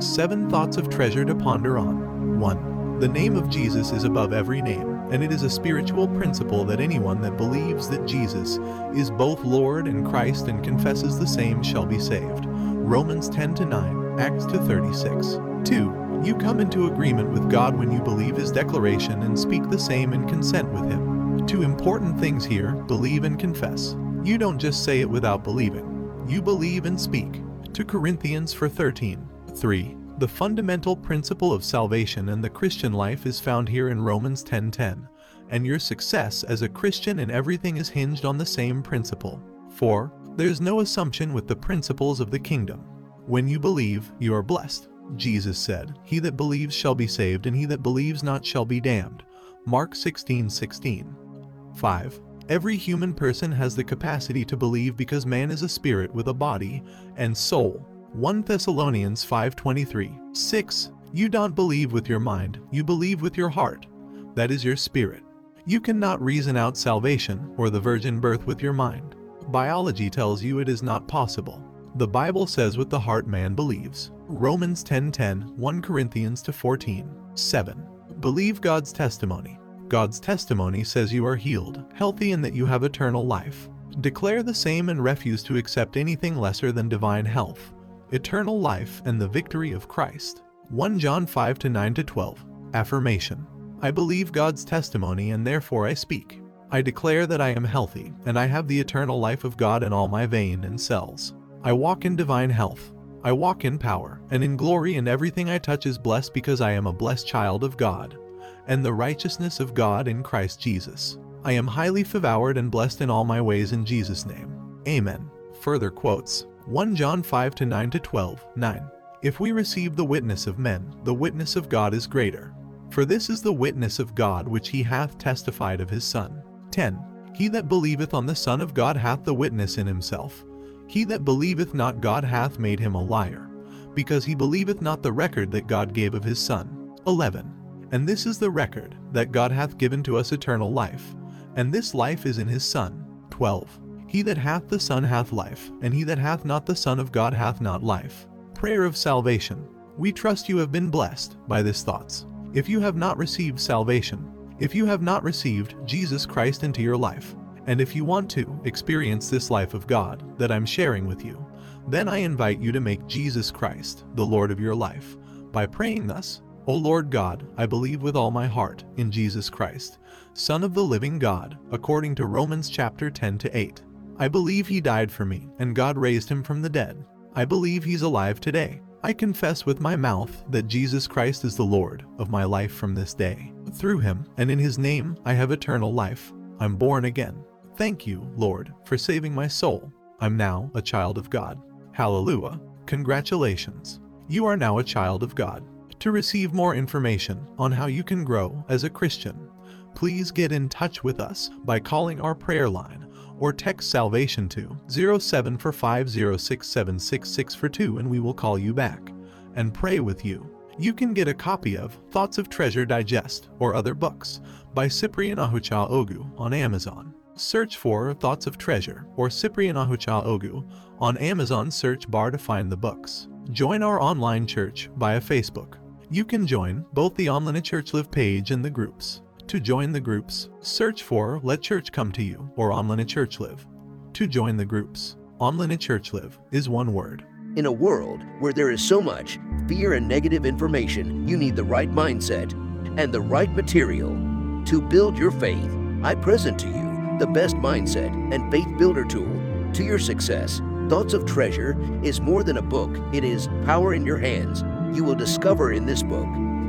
Seven thoughts of treasure to ponder on. 1. The name of Jesus is above every name, and it is a spiritual principle that anyone that believes that Jesus is both Lord and Christ and confesses the same shall be saved. Romans 10 to 9, Acts 2 36. 2. You come into agreement with God when you believe his declaration and speak the same in consent with him. Two important things here believe and confess. You don't just say it without believing, you believe and speak. 2 Corinthians 4 13. 3. The fundamental principle of salvation and the Christian life is found here in Romans 10:10, and your success as a Christian in everything is hinged on the same principle. 4. There's no assumption with the principles of the kingdom. When you believe, you are blessed. Jesus said, He that believes shall be saved, and he that believes not shall be damned. Mark 16:16. 16. 5. Every human person has the capacity to believe because man is a spirit with a body and soul 1 Thessalonians 5:23. 6. You don't believe with your mind, you believe with your heart. That is your spirit. You cannot reason out salvation or the virgin birth with your mind. Biology tells you it is not possible. The Bible says with the heart man believes. Romans 10:10, 1 Corinthians to 14. 7. Believe God's testimony. God's testimony says you are healed, healthy and that you have eternal life. Declare the same and refuse to accept anything lesser than divine health eternal life, and the victory of Christ. 1 John 5 9 12. Affirmation I believe God's testimony and therefore I speak. I declare that I am healthy, and I have the eternal life of God in all my vein and cells. I walk in divine health. I walk in power, and in glory, and everything I touch is blessed because I am a blessed child of God, and the righteousness of God in Christ Jesus. I am highly favored and blessed in all my ways in Jesus' name. Amen. Further quotes 1 John 5 to 9 to 12, 9. If we receive the witness of men, the witness of God is greater. For this is the witness of God which he hath testified of his Son. 10. He that believeth on the Son of God hath the witness in himself. He that believeth not God hath made him a liar, because he believeth not the record that God gave of his Son. 11. And this is the record, that God hath given to us eternal life, and this life is in his Son. 12. He that hath the Son hath life, and he that hath not the Son of God hath not life. Prayer of Salvation. We trust you have been blessed by these thoughts. If you have not received salvation, if you have not received Jesus Christ into your life, and if you want to experience this life of God that I'm sharing with you, then I invite you to make Jesus Christ the Lord of your life by praying thus O Lord God, I believe with all my heart in Jesus Christ, Son of the living God, according to Romans chapter 10 to 8. I believe he died for me, and God raised him from the dead. I believe he's alive today. I confess with my mouth that Jesus Christ is the Lord of my life from this day. Through him, and in his name, I have eternal life. I'm born again. Thank you, Lord, for saving my soul. I'm now a child of God. Hallelujah. Congratulations. You are now a child of God. To receive more information on how you can grow as a Christian, please get in touch with us by calling our prayer line or text salvation to 0745067666 and we will call you back and pray with you. You can get a copy of Thoughts of Treasure Digest or other books by Cyprian Ahucha Ogu on Amazon. Search for Thoughts of Treasure or Cyprian Ahucha Ogu on Amazon search bar to find the books. Join our online church via Facebook. You can join both the Online Church Live page and the groups. To join the groups, search for Let Church Come to You or Online at Church Live. To join the groups, Online at Church Live is one word. In a world where there is so much fear and negative information, you need the right mindset and the right material to build your faith. I present to you the best mindset and faith builder tool to your success. Thoughts of Treasure is more than a book, it is power in your hands. You will discover in this book